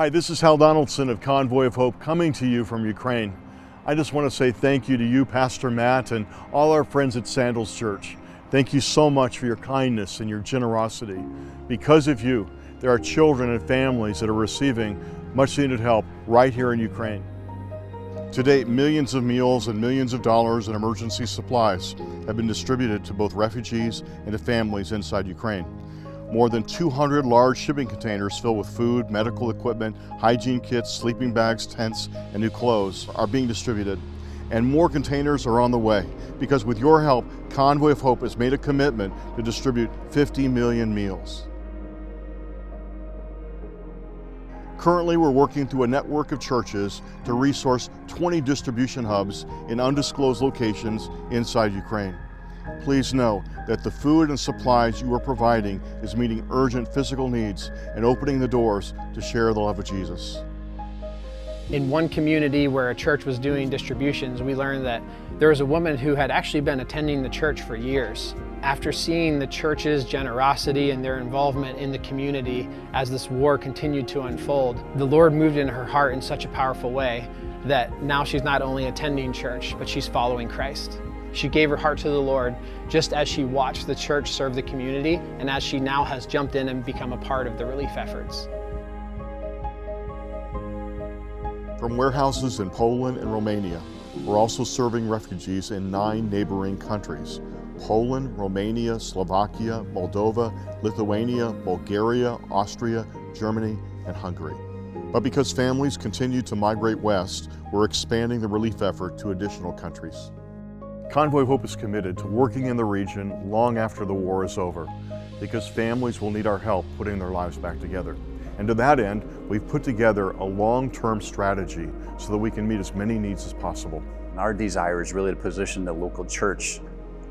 Hi, this is Hal Donaldson of Convoy of Hope coming to you from Ukraine. I just want to say thank you to you, Pastor Matt, and all our friends at Sandals Church. Thank you so much for your kindness and your generosity. Because of you, there are children and families that are receiving much needed help right here in Ukraine. To date, millions of meals and millions of dollars in emergency supplies have been distributed to both refugees and to families inside Ukraine. More than 200 large shipping containers filled with food, medical equipment, hygiene kits, sleeping bags, tents, and new clothes are being distributed. And more containers are on the way because with your help, Convoy of Hope has made a commitment to distribute 50 million meals. Currently, we're working through a network of churches to resource 20 distribution hubs in undisclosed locations inside Ukraine. Please know that the food and supplies you are providing is meeting urgent physical needs and opening the doors to share the love of Jesus. In one community where a church was doing distributions, we learned that there was a woman who had actually been attending the church for years. After seeing the church's generosity and their involvement in the community as this war continued to unfold, the Lord moved in her heart in such a powerful way that now she's not only attending church, but she's following Christ. She gave her heart to the Lord just as she watched the church serve the community and as she now has jumped in and become a part of the relief efforts. From warehouses in Poland and Romania, we're also serving refugees in nine neighboring countries Poland, Romania, Slovakia, Moldova, Lithuania, Bulgaria, Austria, Germany, and Hungary. But because families continue to migrate west, we're expanding the relief effort to additional countries. Convoy of Hope is committed to working in the region long after the war is over because families will need our help putting their lives back together. And to that end, we've put together a long-term strategy so that we can meet as many needs as possible. Our desire is really to position the local church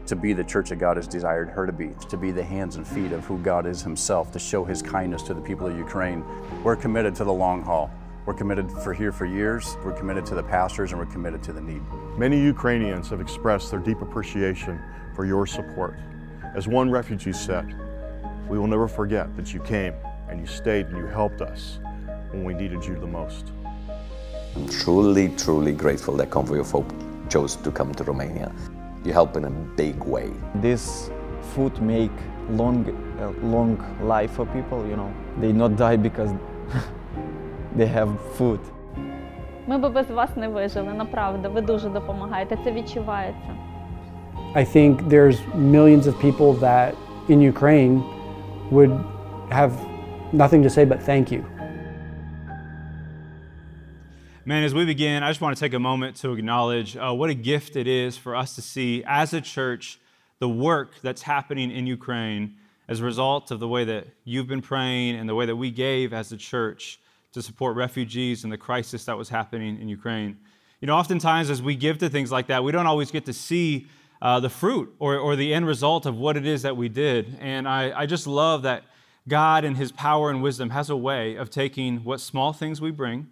to be the church that God has desired her to be, to be the hands and feet of who God is Himself, to show His kindness to the people of Ukraine. We're committed to the long haul. We're committed for here for years. We're committed to the pastors and we're committed to the need. Many Ukrainians have expressed their deep appreciation for your support. As one refugee said, we will never forget that you came and you stayed and you helped us when we needed you the most. I'm truly, truly grateful that Convoy of Hope chose to come to Romania. You help in a big way. This food make long, uh, long life for people, you know. They not die because they have food. Ми би без вас не вижили, направду. Ви дуже допомагаєте. Це відчувається. I think there's millions of people that in Ukraine would have nothing to say but thank you. Man, as we begin, I just want to take a moment to acknowledge uh, what a gift it is for us to see as a church the work that's happening in Ukraine as a result of the way that you've been praying and the way that we gave as a church to support refugees and the crisis that was happening in Ukraine. You know, oftentimes as we give to things like that, we don't always get to see uh, the fruit or, or the end result of what it is that we did. And I, I just love that God, in His power and wisdom, has a way of taking what small things we bring,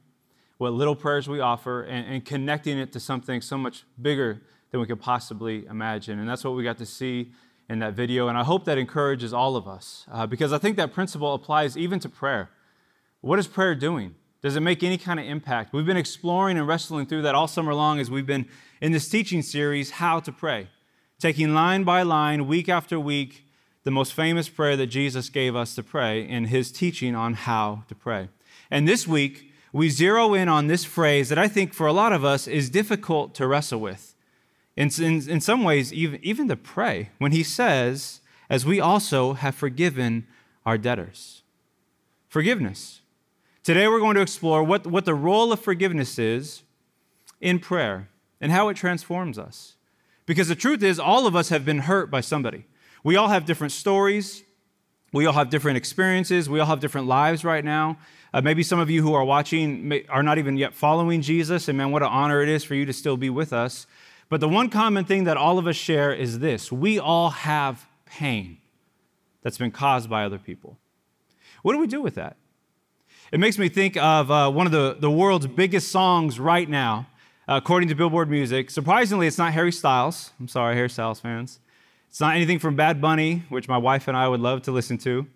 what little prayers we offer, and, and connecting it to something so much bigger than we could possibly imagine. And that's what we got to see in that video. And I hope that encourages all of us uh, because I think that principle applies even to prayer. What is prayer doing? Does it make any kind of impact? We've been exploring and wrestling through that all summer long as we've been in this teaching series, How to Pray, taking line by line, week after week, the most famous prayer that Jesus gave us to pray in his teaching on how to pray. And this week, we zero in on this phrase that I think for a lot of us is difficult to wrestle with. In, in, in some ways, even, even to pray, when he says, as we also have forgiven our debtors. Forgiveness. Today, we're going to explore what, what the role of forgiveness is in prayer and how it transforms us. Because the truth is, all of us have been hurt by somebody. We all have different stories. We all have different experiences. We all have different lives right now. Uh, maybe some of you who are watching may, are not even yet following Jesus, and man, what an honor it is for you to still be with us. But the one common thing that all of us share is this we all have pain that's been caused by other people. What do we do with that? It makes me think of uh, one of the, the world's biggest songs right now, uh, according to Billboard Music. Surprisingly, it's not Harry Styles. I'm sorry, Harry Styles fans. It's not anything from Bad Bunny, which my wife and I would love to listen to.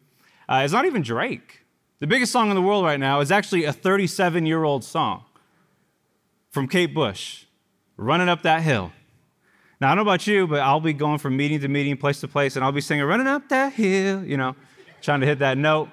Uh, it's not even Drake. The biggest song in the world right now is actually a 37 year old song from Kate Bush, Running Up That Hill. Now, I don't know about you, but I'll be going from meeting to meeting, place to place, and I'll be singing Running Up That Hill, you know, trying to hit that note.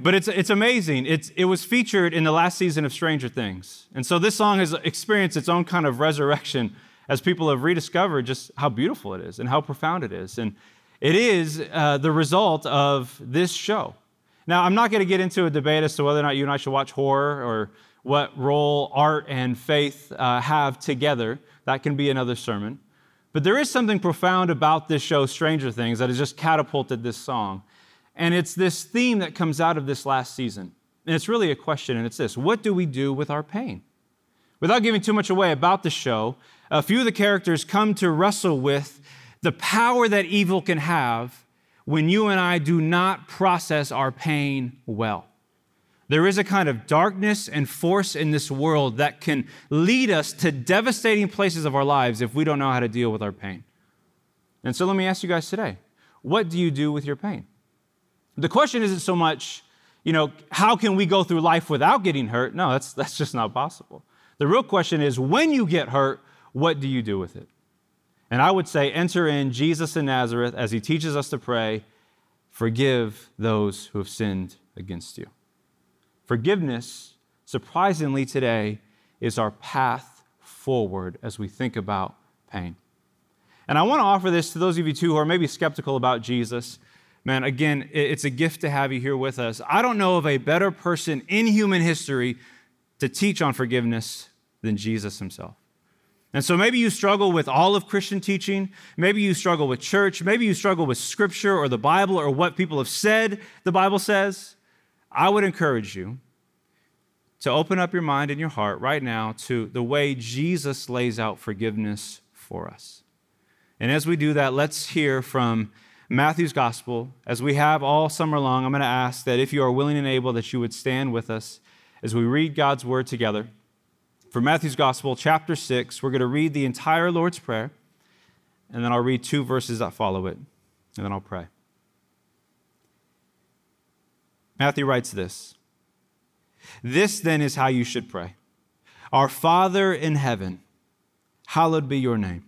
But it's, it's amazing. It's, it was featured in the last season of Stranger Things. And so this song has experienced its own kind of resurrection as people have rediscovered just how beautiful it is and how profound it is. And it is uh, the result of this show. Now, I'm not going to get into a debate as to whether or not you and I should watch horror or what role art and faith uh, have together. That can be another sermon. But there is something profound about this show, Stranger Things, that has just catapulted this song. And it's this theme that comes out of this last season. And it's really a question, and it's this What do we do with our pain? Without giving too much away about the show, a few of the characters come to wrestle with the power that evil can have when you and I do not process our pain well. There is a kind of darkness and force in this world that can lead us to devastating places of our lives if we don't know how to deal with our pain. And so let me ask you guys today what do you do with your pain? The question isn't so much, you know, how can we go through life without getting hurt? No, that's, that's just not possible. The real question is when you get hurt, what do you do with it? And I would say, enter in Jesus in Nazareth as he teaches us to pray, forgive those who have sinned against you. Forgiveness, surprisingly today, is our path forward as we think about pain. And I want to offer this to those of you too who are maybe skeptical about Jesus. Man, again, it's a gift to have you here with us. I don't know of a better person in human history to teach on forgiveness than Jesus himself. And so maybe you struggle with all of Christian teaching. Maybe you struggle with church. Maybe you struggle with scripture or the Bible or what people have said the Bible says. I would encourage you to open up your mind and your heart right now to the way Jesus lays out forgiveness for us. And as we do that, let's hear from Matthew's gospel. As we have all summer long, I'm going to ask that if you are willing and able, that you would stand with us as we read God's word together. For Matthew's Gospel, chapter 6, we're going to read the entire Lord's Prayer, and then I'll read two verses that follow it, and then I'll pray. Matthew writes this This then is how you should pray Our Father in heaven, hallowed be your name.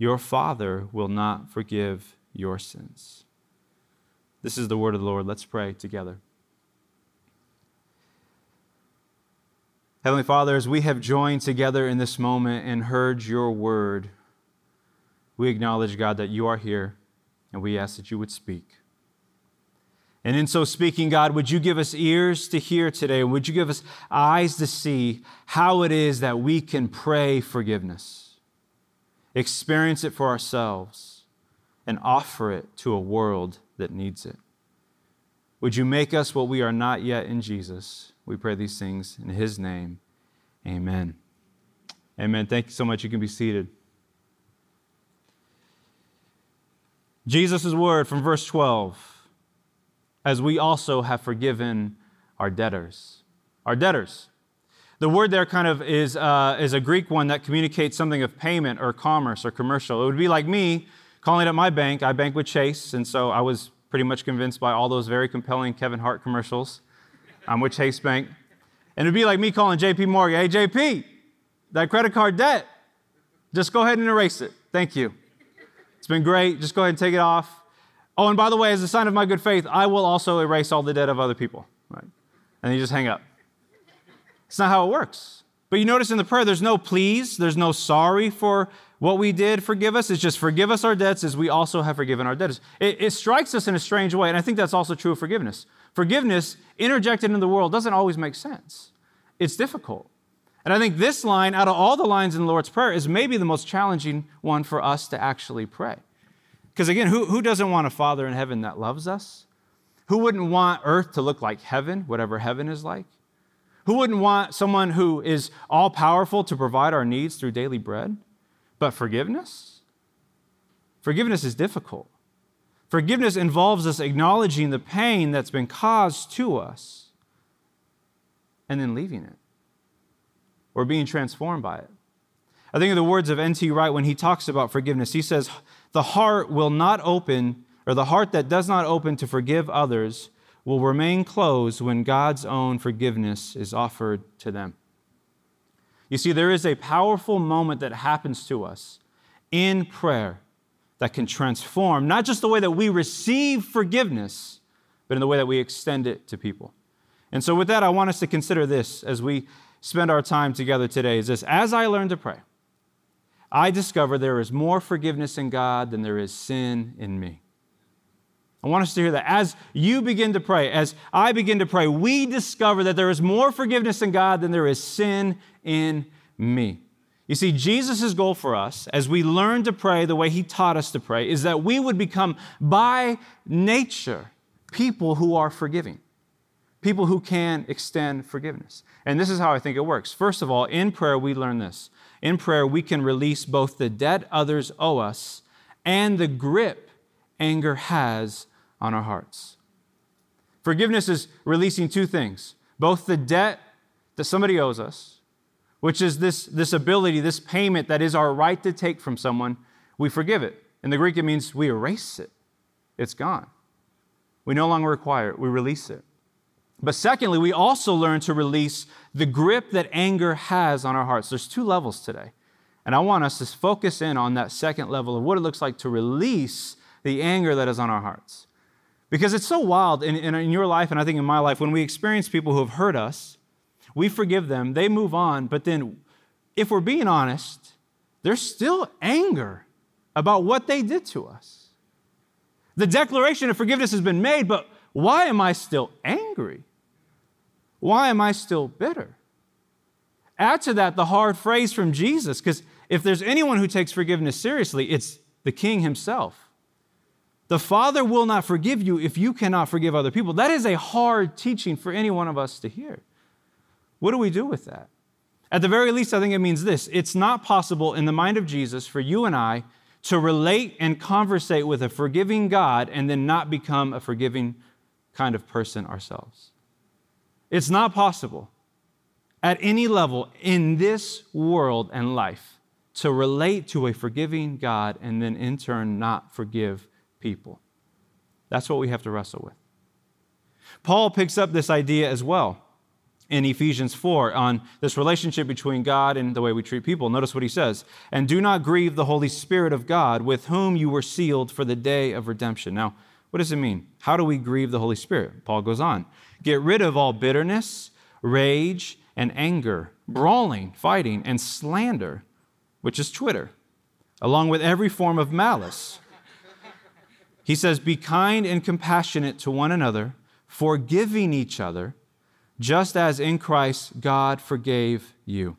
your Father will not forgive your sins. This is the word of the Lord. Let's pray together. Heavenly Father, as we have joined together in this moment and heard your word, we acknowledge, God, that you are here, and we ask that you would speak. And in so speaking, God, would you give us ears to hear today? Would you give us eyes to see how it is that we can pray forgiveness, experience it for ourselves, and offer it to a world that needs it? Would you make us what we are not yet in Jesus? We pray these things in his name. Amen. Amen. Thank you so much. You can be seated. Jesus' word from verse 12 as we also have forgiven our debtors. Our debtors. The word there kind of is, uh, is a Greek one that communicates something of payment or commerce or commercial. It would be like me calling up my bank. I bank with Chase, and so I was pretty much convinced by all those very compelling Kevin Hart commercials I'm with Chase Bank. And it'd be like me calling JP Morgan, hey, JP, that credit card debt, just go ahead and erase it. Thank you. It's been great. Just go ahead and take it off. Oh, and by the way, as a sign of my good faith, I will also erase all the debt of other people. Right? And you just hang up. It's not how it works. But you notice in the prayer, there's no please, there's no sorry for what we did, forgive us. It's just forgive us our debts as we also have forgiven our debtors. It, it strikes us in a strange way, and I think that's also true of forgiveness. Forgiveness interjected into the world doesn't always make sense, it's difficult. And I think this line, out of all the lines in the Lord's Prayer, is maybe the most challenging one for us to actually pray. Because again, who, who doesn't want a Father in heaven that loves us? Who wouldn't want earth to look like heaven, whatever heaven is like? Who wouldn't want someone who is all powerful to provide our needs through daily bread? But forgiveness? Forgiveness is difficult. Forgiveness involves us acknowledging the pain that's been caused to us and then leaving it or being transformed by it. I think of the words of N.T. Wright when he talks about forgiveness. He says, The heart will not open, or the heart that does not open to forgive others will remain closed when God's own forgiveness is offered to them. You see, there is a powerful moment that happens to us in prayer that can transform not just the way that we receive forgiveness, but in the way that we extend it to people. And so, with that, I want us to consider this as we spend our time together today is this as I learn to pray, I discover there is more forgiveness in God than there is sin in me. I want us to hear that. As you begin to pray, as I begin to pray, we discover that there is more forgiveness in God than there is sin in me. You see, Jesus' goal for us, as we learn to pray the way he taught us to pray, is that we would become by nature people who are forgiving people who can extend forgiveness. And this is how I think it works. First of all, in prayer, we learn this. In prayer, we can release both the debt others owe us and the grip anger has on our hearts. Forgiveness is releasing two things both the debt that somebody owes us, which is this, this ability, this payment that is our right to take from someone, we forgive it. In the Greek, it means we erase it, it's gone. We no longer require it, we release it. But secondly, we also learn to release the grip that anger has on our hearts. There's two levels today. And I want us to focus in on that second level of what it looks like to release the anger that is on our hearts. Because it's so wild in, in, in, your life, and I think in my life, when we experience people who have hurt us, we forgive them, they move on, but then if we're being honest, there's still anger about what they did to us. The declaration of forgiveness has been made, but why am I still angry? Why am I still bitter? Add to that the hard phrase from Jesus, because if there's anyone who takes forgiveness seriously, it's the king himself. The Father will not forgive you if you cannot forgive other people. That is a hard teaching for any one of us to hear. What do we do with that? At the very least, I think it means this it's not possible in the mind of Jesus for you and I to relate and conversate with a forgiving God and then not become a forgiving kind of person ourselves. It's not possible at any level in this world and life to relate to a forgiving God and then in turn not forgive people. That's what we have to wrestle with. Paul picks up this idea as well in Ephesians 4 on this relationship between God and the way we treat people. Notice what he says And do not grieve the Holy Spirit of God, with whom you were sealed for the day of redemption. Now, what does it mean? How do we grieve the Holy Spirit? Paul goes on Get rid of all bitterness, rage, and anger, brawling, fighting, and slander, which is Twitter, along with every form of malice. He says, Be kind and compassionate to one another, forgiving each other, just as in Christ God forgave you.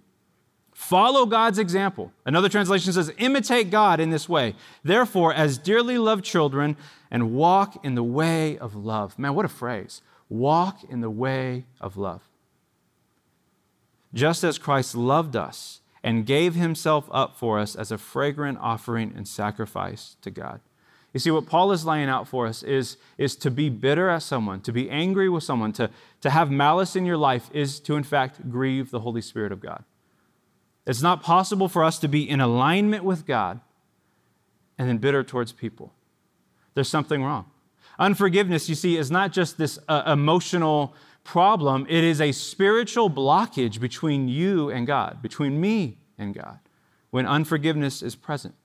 Follow God's example. Another translation says, imitate God in this way. Therefore, as dearly loved children, and walk in the way of love. Man, what a phrase. Walk in the way of love. Just as Christ loved us and gave himself up for us as a fragrant offering and sacrifice to God. You see, what Paul is laying out for us is, is to be bitter at someone, to be angry with someone, to, to have malice in your life is to, in fact, grieve the Holy Spirit of God. It's not possible for us to be in alignment with God and then bitter towards people. There's something wrong. Unforgiveness, you see, is not just this uh, emotional problem, it is a spiritual blockage between you and God, between me and God, when unforgiveness is present.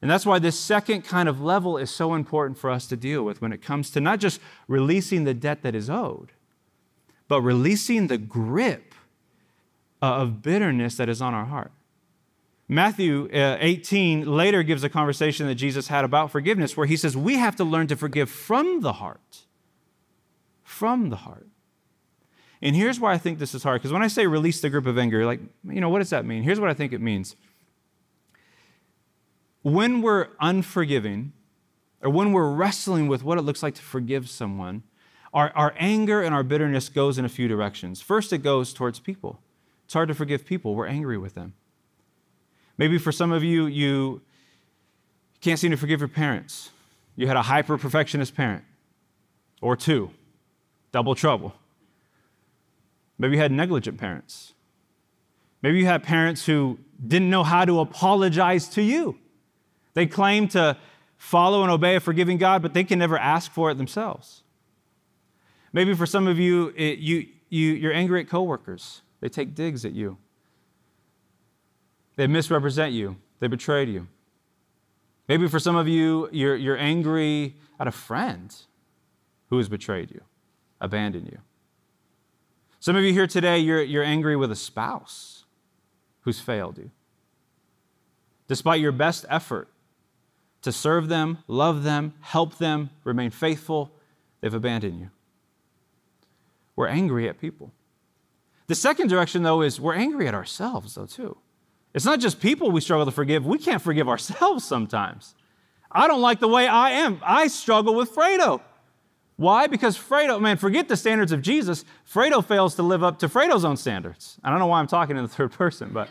And that's why this second kind of level is so important for us to deal with when it comes to not just releasing the debt that is owed, but releasing the grip uh, of bitterness that is on our heart. Matthew uh, 18 later gives a conversation that Jesus had about forgiveness where he says, We have to learn to forgive from the heart. From the heart. And here's why I think this is hard because when I say release the grip of anger, like, you know, what does that mean? Here's what I think it means. When we're unforgiving, or when we're wrestling with what it looks like to forgive someone, our, our anger and our bitterness goes in a few directions. First, it goes towards people. It's hard to forgive people, we're angry with them. Maybe for some of you, you can't seem to forgive your parents. You had a hyper perfectionist parent or two, double trouble. Maybe you had negligent parents. Maybe you had parents who didn't know how to apologize to you. They claim to follow and obey a forgiving God, but they can never ask for it themselves. Maybe for some of you, it, you, you, you're angry at coworkers. They take digs at you. They misrepresent you. They betrayed you. Maybe for some of you, you're, you're angry at a friend who has betrayed you, abandoned you. Some of you here today, you're, you're angry with a spouse who's failed you. Despite your best effort to serve them, love them, help them, remain faithful, they've abandoned you. We're angry at people. The second direction, though, is we're angry at ourselves, though, too. It's not just people we struggle to forgive, we can't forgive ourselves sometimes. I don't like the way I am. I struggle with Fredo. Why? Because Fredo, man, forget the standards of Jesus. Fredo fails to live up to Fredo's own standards. I don't know why I'm talking in the third person, but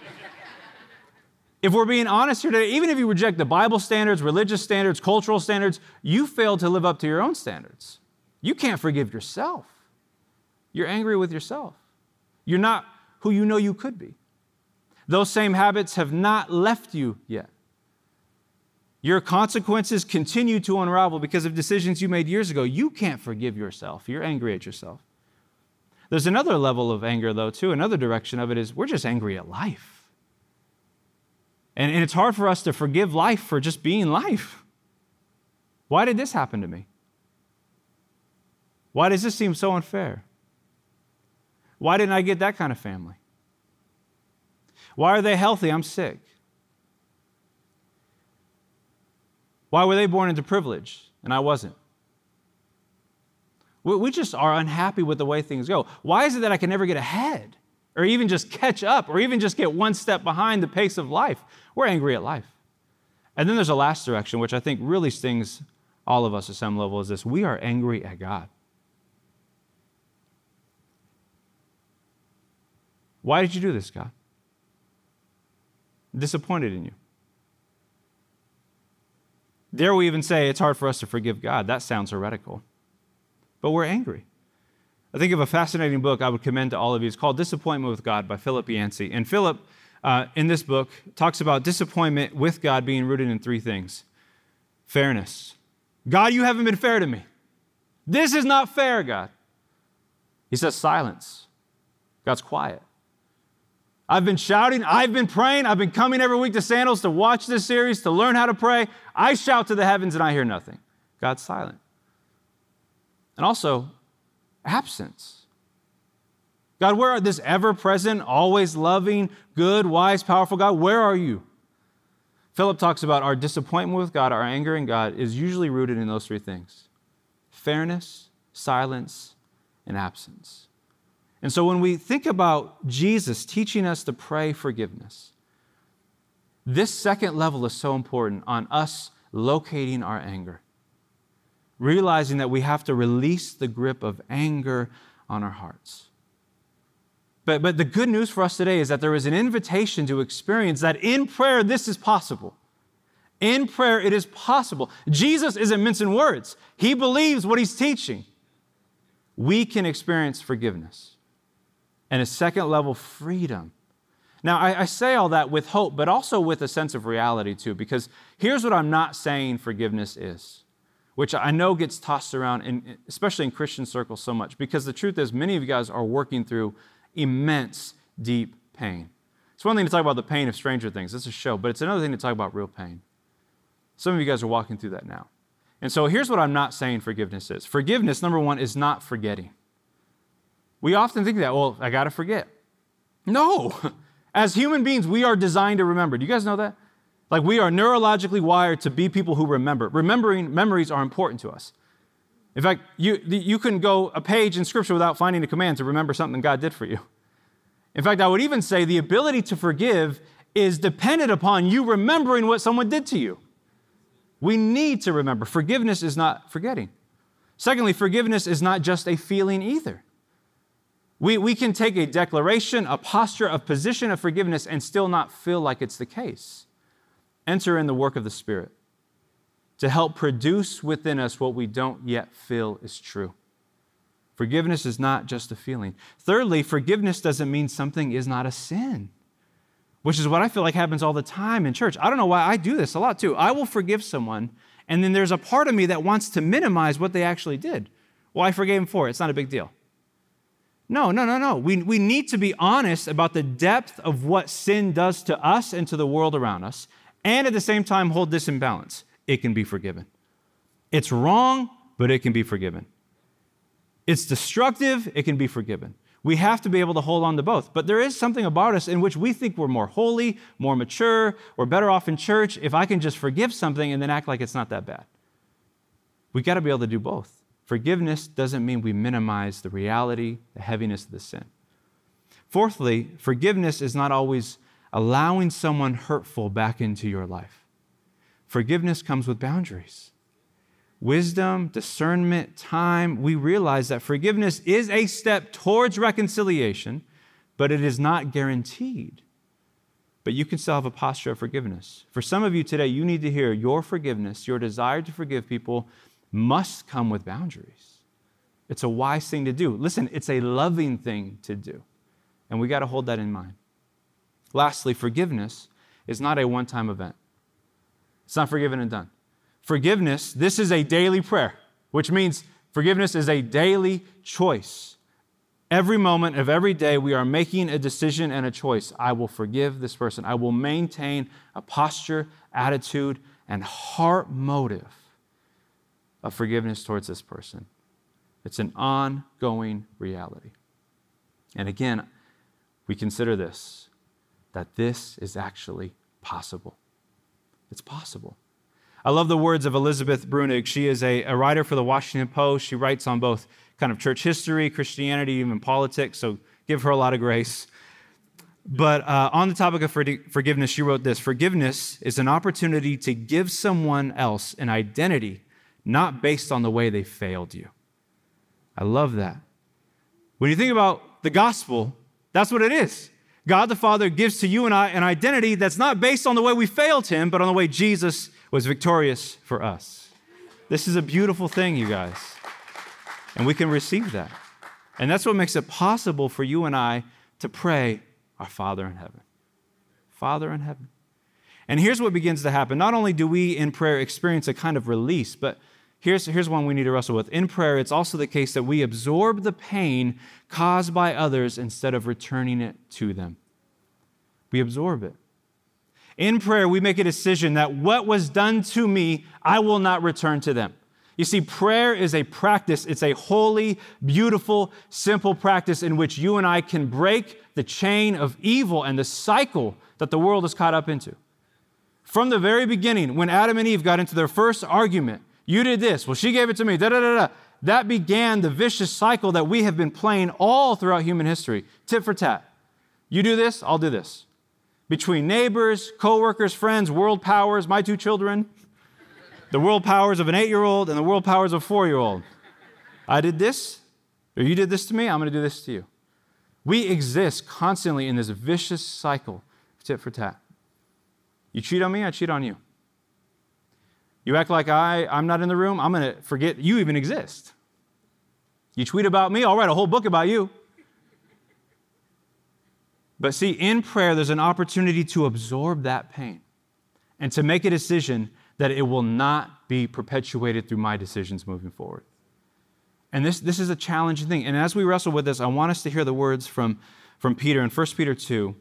if we're being honest here today, even if you reject the Bible standards, religious standards, cultural standards, you fail to live up to your own standards. You can't forgive yourself. You're angry with yourself. You're not who you know you could be. Those same habits have not left you yet. Your consequences continue to unravel because of decisions you made years ago. You can't forgive yourself. You're angry at yourself. There's another level of anger, though, too. Another direction of it is we're just angry at life. And, and it's hard for us to forgive life for just being life. Why did this happen to me? Why does this seem so unfair? Why didn't I get that kind of family? Why are they healthy? I'm sick. Why were they born into privilege and I wasn't? We just are unhappy with the way things go. Why is it that I can never get ahead or even just catch up or even just get one step behind the pace of life? We're angry at life. And then there's a last direction, which I think really stings all of us at some level, is this we are angry at God. Why did you do this, God? Disappointed in you. Dare we even say it's hard for us to forgive God? That sounds heretical. But we're angry. I think of a fascinating book I would commend to all of you. It's called Disappointment with God by Philip Yancey. And Philip, uh, in this book, talks about disappointment with God being rooted in three things fairness. God, you haven't been fair to me. This is not fair, God. He says silence. God's quiet. I've been shouting, I've been praying, I've been coming every week to Sandals to watch this series, to learn how to pray. I shout to the heavens and I hear nothing. God's silent. And also, absence. God, where are this ever present, always loving, good, wise, powerful God? Where are you? Philip talks about our disappointment with God, our anger in God is usually rooted in those three things fairness, silence, and absence. And so when we think about Jesus teaching us to pray forgiveness, this second level is so important on us locating our anger, realizing that we have to release the grip of anger on our hearts. But, but the good news for us today is that there is an invitation to experience that in prayer, this is possible. In prayer, it is possible. Jesus isn't mincing words, he believes what he's teaching. We can experience forgiveness and a second level, freedom. Now, I, I, say all that with hope, but also with a sense of reality too, because here's what I'm not saying forgiveness is, which I know gets tossed around, in, especially in Christian circles, so much, because the truth is, many of you guys are working through immense, deep pain. It's one thing to talk about the pain of Stranger Things, it's a show, but it's another thing to talk about real pain. Some of you guys are walking through that now. And so here's what I'm not saying forgiveness is forgiveness, number one, is not forgetting. We often think that, well, I got to forget. No. As human beings, we are designed to remember. Do you guys know that? Like we are neurologically wired to be people who remember. Remembering memories are important to us. In fact, you, you can go a page in Scripture without finding a command to remember something God did for you. In fact, I would even say the ability to forgive is dependent upon you remembering what someone did to you. We need to remember. Forgiveness is not forgetting. Secondly, forgiveness is not just a feeling either. We, we can take a declaration, a posture, a position of forgiveness, and still not feel like it's the case. Enter in the work of the Spirit to help produce within us what we don't yet feel is true. Forgiveness is not just a feeling. Thirdly, forgiveness doesn't mean something is not a sin, which is what I feel like happens all the time in church. I don't know why I do this a lot too. I will forgive someone, and then there's a part of me that wants to minimize what they actually did. Well, I forgave him for it. It's not a big deal. No, no, no, no. We, we need to be honest about the depth of what sin does to us and to the world around us, and at the same time hold this in balance. It can be forgiven. It's wrong, but it can be forgiven. It's destructive, it can be forgiven. We have to be able to hold on to both. But there is something about us in which we think we're more holy, more mature, we're better off in church if I can just forgive something and then act like it's not that bad. We got to be able to do both. Forgiveness doesn't mean we minimize the reality, the heaviness of the sin. Fourthly, forgiveness is not always allowing someone hurtful back into your life. Forgiveness comes with boundaries. Wisdom, discernment, time, we realize that forgiveness is a step towards reconciliation, but it is not guaranteed. But you can still have a posture of forgiveness. For some of you today, you need to hear your forgiveness, your desire to forgive people must come with boundaries. It's a wise thing to do. Listen, it's a loving thing to do. And we got to hold that in mind. Lastly, forgiveness is not a one time event, it's not forgiven and done. Forgiveness, this is a daily prayer, which means forgiveness is a daily choice. Every moment of every day, we are making a decision and a choice. I will forgive this person. I will maintain a posture, attitude, and heart motive of forgiveness towards this person. It's an ongoing reality. And again, we consider this that this is actually possible. It's possible. I love the words of Elizabeth Bruenig. She is a, a, writer for the Washington Post. She writes on both kind of church history, Christianity, even politics, so give her a lot of grace. But uh, on the topic of forgiveness, she wrote this Forgiveness is an opportunity to give someone else an identity not based on the way they failed you. I love that. When you think about the gospel, that's what it is. God the Father gives to you and I an identity that's not based on the way we failed Him, but on the way Jesus was victorious for us. This is a beautiful thing, you guys. And we can receive that. And that's what makes it possible for you and I to pray, Our Father in heaven. Father in heaven. And here's what begins to happen. Not only do we in prayer experience a kind of release, but Here's, here's one we need to wrestle with. In prayer, it's also the case that we absorb the pain caused by others instead of returning it to them. We absorb it. In prayer, we make a decision that what was done to me, I will not return to them. You see, prayer is a practice. It's a holy, beautiful, simple practice in which you and I can break the chain of evil and the cycle that the world is caught up into. From the very beginning, when Adam and Eve got into their first argument, you did this. Well, she gave it to me. Da da da da. That began the vicious cycle that we have been playing all throughout human history. Tit for tat. You do this, I'll do this. Between neighbors, coworkers, friends, world powers, my two children, the world powers of an eight year old and the world powers of a four year old. I did this, or you did this to me, I'm going to do this to you. We exist constantly in this vicious cycle tit for tat. You cheat on me, I cheat on you. You act like I, I'm not in the room, I'm going to forget you even exist. You tweet about me, I'll write a whole book about you. But see, in prayer, there's an opportunity to absorb that pain and to make a decision that it will not be perpetuated through my decisions moving forward. And this, this is a challenging thing. And as we wrestle with this, I want us to hear the words from, from Peter in 1 Peter 2.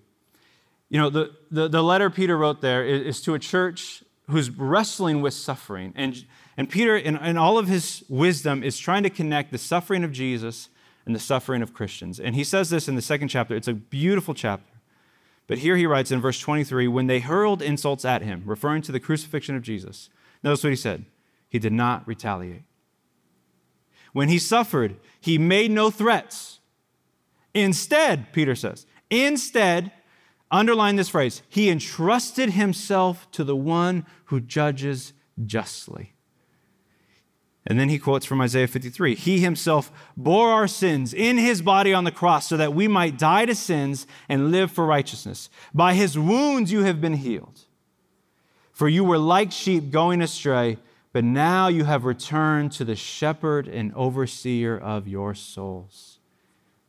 You know, the, the, the letter Peter wrote there is, is to a church who's wrestling with suffering. And, and Peter, in, in all of his wisdom, is trying to connect the suffering of Jesus and the suffering of Christians. And he says this in the second chapter. It's a beautiful chapter. But here he writes in verse 23 when they hurled insults at him, referring to the crucifixion of Jesus, notice what he said. He did not retaliate. When he suffered, he made no threats. Instead, Peter says, instead, Underline this phrase He entrusted himself to the one who judges justly. And then he quotes from Isaiah 53 He himself bore our sins in his body on the cross so that we might die to sins and live for righteousness. By his wounds you have been healed. For you were like sheep going astray, but now you have returned to the shepherd and overseer of your souls.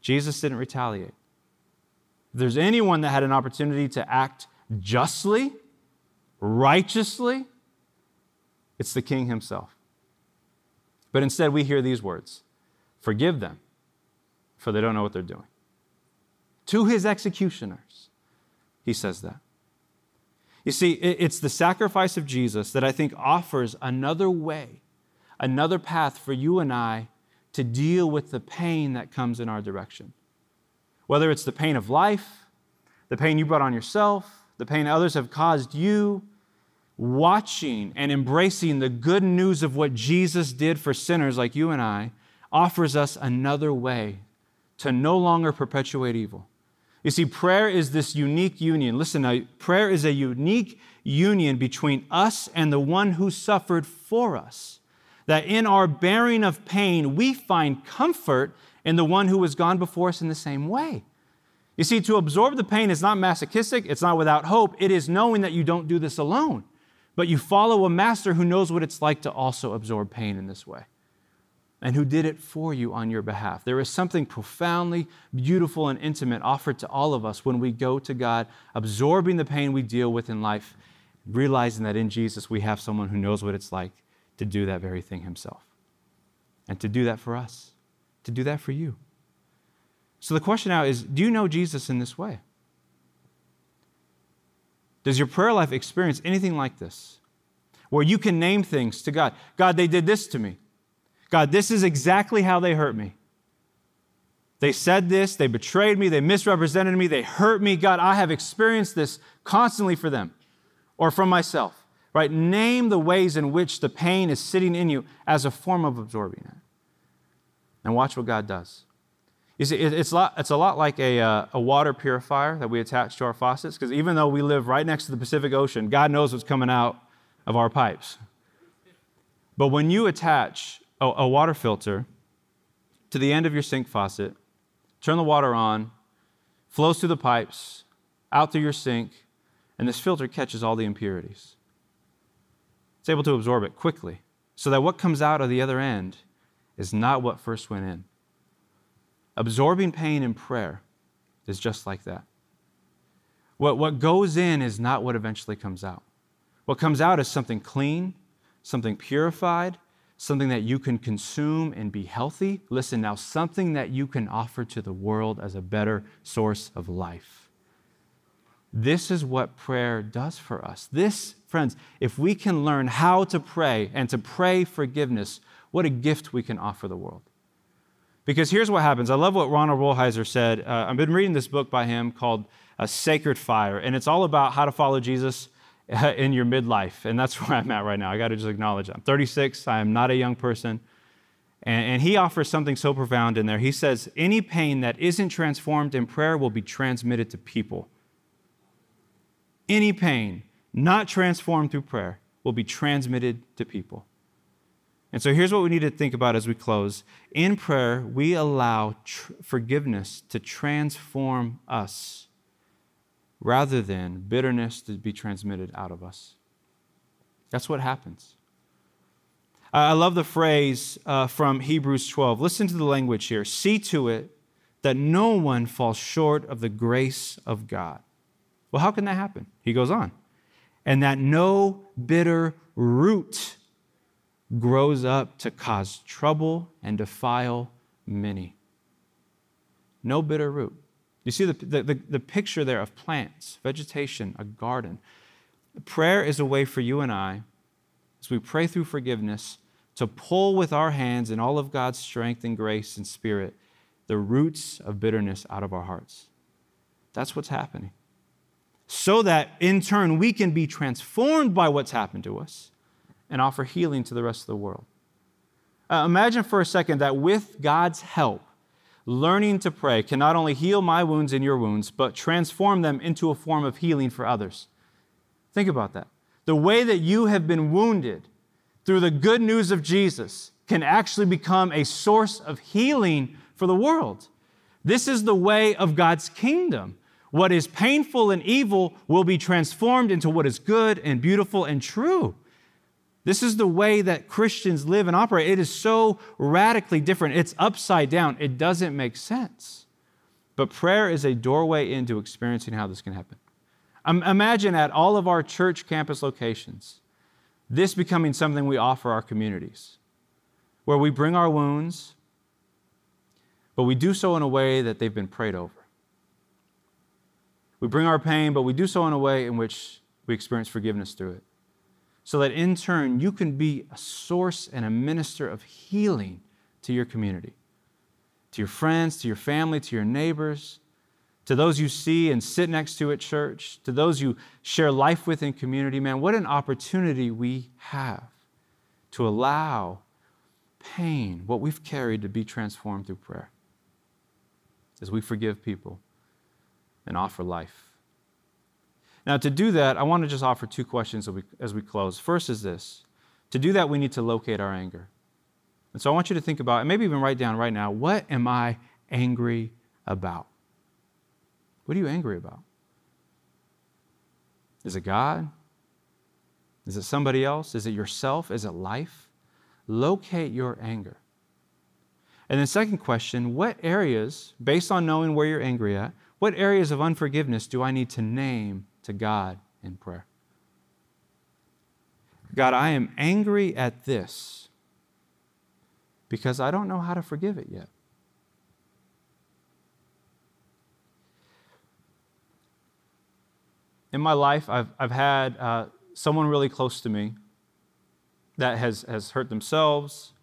Jesus didn't retaliate. If there's anyone that had an opportunity to act justly, righteously, it's the king himself. But instead, we hear these words Forgive them, for they don't know what they're doing. To his executioners, he says that. You see, it's the sacrifice of Jesus that I think offers another way, another path for you and I to deal with the pain that comes in our direction. Whether it's the pain of life, the pain you brought on yourself, the pain others have caused you, watching and embracing the good news of what Jesus did for sinners like you and I offers us another way to no longer perpetuate evil. You see, prayer is this unique union. Listen now, prayer is a unique union between us and the one who suffered for us. That in our bearing of pain, we find comfort in the one who has gone before us in the same way. You see, to absorb the pain is not masochistic, it's not without hope. It is knowing that you don't do this alone but you follow a master who knows what it's like to also absorb pain in this way and who did it for you on your behalf. There is something profoundly beautiful and intimate offered to all of us when we go to God, absorbing the pain we deal with in life, realizing that in Jesus we have someone who knows what it's like to do that very thing himself and to do that for us, to do that for you. So the question now is do you know Jesus in this way? Does your prayer life experience anything like this? Where you can name things to God. God, they did this to me. God, this is exactly how they hurt me. They said this, they betrayed me, they misrepresented me, they hurt me. God, I have experienced this constantly for them or from myself. Right? Name the ways in which the pain is sitting in you as a form of absorbing it. And watch what God does. You see, it's a lot, it's a lot like a, uh, a water purifier that we attach to our faucets, because even though we live right next to the Pacific Ocean, God knows what's coming out of our pipes. But when you attach a, a water filter to the end of your sink faucet, turn the water on, flows through the pipes, out through your sink, and this filter catches all the impurities. It's able to absorb it quickly, so that what comes out of the other end is not what first went in. Absorbing pain in prayer is just like that. What, what goes in is not what eventually comes out. What comes out is something clean, something purified, something that you can consume and be healthy. Listen now, something that you can offer to the world as a better source of life. This is what prayer does for us. This, friends, if we can learn how to pray and to pray forgiveness, what a gift we can offer the world. Because here's what happens. I love what Ronald Rolheiser said. Uh, I've been reading this book by him called A Sacred Fire, and it's all about how to follow Jesus uh, in your midlife. And that's where I'm at right now. I got to just acknowledge I'm 36, I am not a young person. And, and he offers something so profound in there. He says, Any pain that isn't transformed in prayer will be transmitted to people. Any pain not transformed through prayer will be transmitted to people. And so here's what we need to think about as we close. In prayer, we allow tr- forgiveness to transform us rather than bitterness to be transmitted out of us. That's what happens. I love the phrase uh, from Hebrews 12. Listen to the language here. See to it that no one falls short of the grace of God. Well, how can that happen? He goes on. And that no bitter root grows up to cause trouble and defile many. No bitter root. You see the, the, the, picture there of plants, vegetation, a garden. Prayer is a way for you and I, as we pray through forgiveness, to pull with our hands in all of God's strength and grace and spirit the roots of bitterness out of our hearts. That's what's happening. So that in turn we can be transformed by what's happened to us and offer healing to the rest of the world. Uh, imagine for a second that with God's help, learning to pray can not only heal my wounds and your wounds, but transform them into a form of healing for others. Think about that. The way that you have been wounded through the good news of Jesus can actually become a source of healing for the world. This is the way of God's kingdom. What is painful and evil will be transformed into what is good and beautiful and true. This is the way that Christians live and operate. It is so radically different. It's upside down. It doesn't make sense. But prayer is a doorway into experiencing how this can happen. Imagine at all of our church campus locations, this becoming something we offer our communities, where we bring our wounds, but we do so in a way that they've been prayed over. We bring our pain, but we do so in a way in which we experience forgiveness through it. So that in turn, you can be a source and a minister of healing to your community, to your friends, to your family, to your neighbors, to those you see and sit next to at church, to those you share life with in community. Man, what an opportunity we have to allow pain, what we've carried, to be transformed through prayer as we forgive people and offer life. Now, to do that, I want to just offer two questions as we, as we close. First is this to do that, we need to locate our anger. And so I want you to think about, and maybe even write down right now, what am I angry about? What are you angry about? Is it God? Is it somebody else? Is it yourself? Is it life? Locate your anger. And then, second question what areas, based on knowing where you're angry at, what areas of unforgiveness do I need to name to God in prayer? God, I am angry at this because I don't know how to forgive it yet. In my life, I've, I've had uh, someone really close to me that has, has hurt themselves,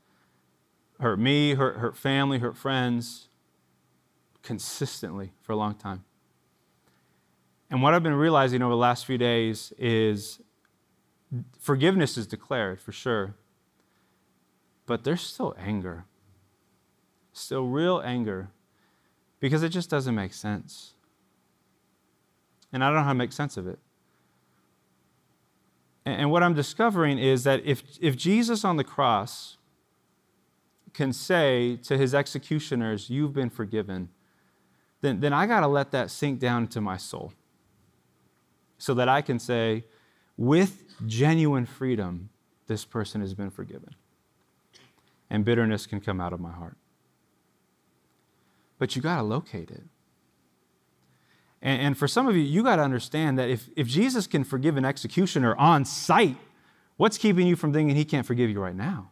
hurt me, hurt, hurt family, hurt friends consistently for a long time. And what I've been realizing over the last few days is forgiveness is declared for sure, but there's still anger, still real anger, because it just doesn't make sense. And I don't know how to make sense of it. And what I'm discovering is that if, if Jesus on the cross can say to his executioners, You've been forgiven, then, then I got to let that sink down into my soul so that I can say, with genuine freedom, this person has been forgiven. And bitterness can come out of my heart. But you got to locate it. And, and, for some of you, you got to understand that if, if Jesus can forgive an executioner on sight, what's keeping you from thinking he can't forgive you right now?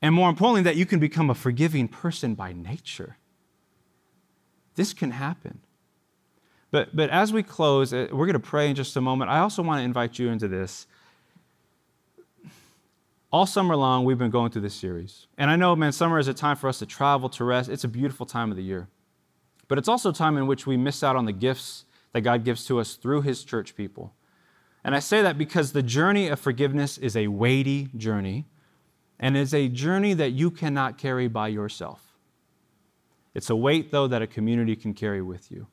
And more importantly, that you can become a forgiving person by nature. This can happen. But, but as we close, uh, we're going to pray in just a moment. I also want to invite you into this. All summer long, we've been going through this series. And I know, man, summer is a time for us to travel, to rest. It's a beautiful time of the year. But it's also a time in which we miss out on the gifts that God gives to us through His church people. And I say that because the journey of forgiveness is a weighty journey, and it's a journey that you cannot carry by yourself. It's a weight, though, that a community can carry with you.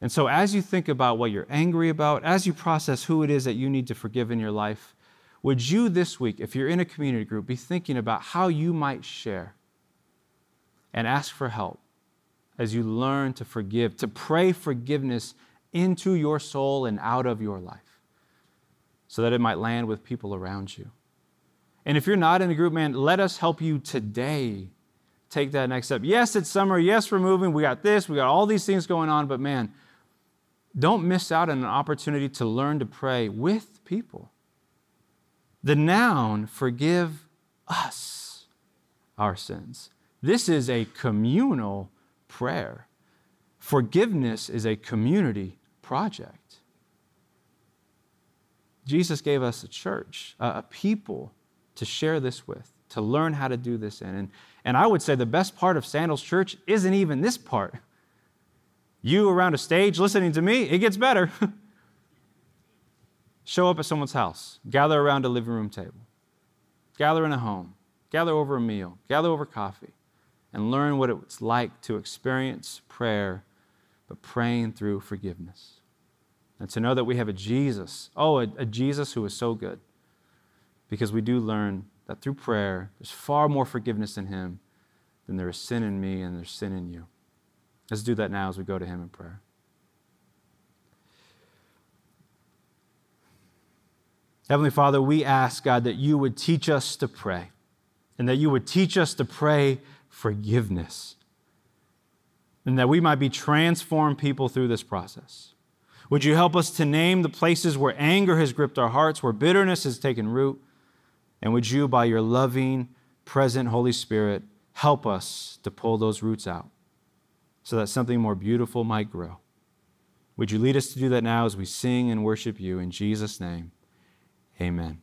And so, as you think about what you're angry about, as you process who it is that you need to forgive in your life, would you this week, if you're in a community group, be thinking about how you might share and ask for help as you learn to forgive, to pray forgiveness into your soul and out of your life so that it might land with people around you? And if you're not in a group, man, let us help you today take that next step. Yes, it's summer. Yes, we're moving. We got this. We got all these things going on. But man, don't miss out on an opportunity to learn to pray with people. The noun, forgive us our sins. This is a communal prayer. Forgiveness is a community project. Jesus gave us a church, a people to share this with, to learn how to do this in. And, and I would say the best part of Sandals Church isn't even this part. You around a stage listening to me, it gets better. Show up at someone's house, gather around a living room table, gather in a home, gather over a meal, gather over coffee, and learn what it's like to experience prayer, but praying through forgiveness. And to know that we have a Jesus, oh, a, a Jesus who is so good, because we do learn that through prayer, there's far more forgiveness in Him than there is sin in me and there's sin in you. Let's do that now as we go to Him in prayer. Heavenly Father, we ask, God, that you would teach us to pray and that you would teach us to pray forgiveness and that we might be transformed people through this process. Would you help us to name the places where anger has gripped our hearts, where bitterness has taken root? And would you, by your loving, present Holy Spirit, help us to pull those roots out so that something more beautiful might grow? Would you lead us to do that now as we sing and worship you in Jesus' name? Amen.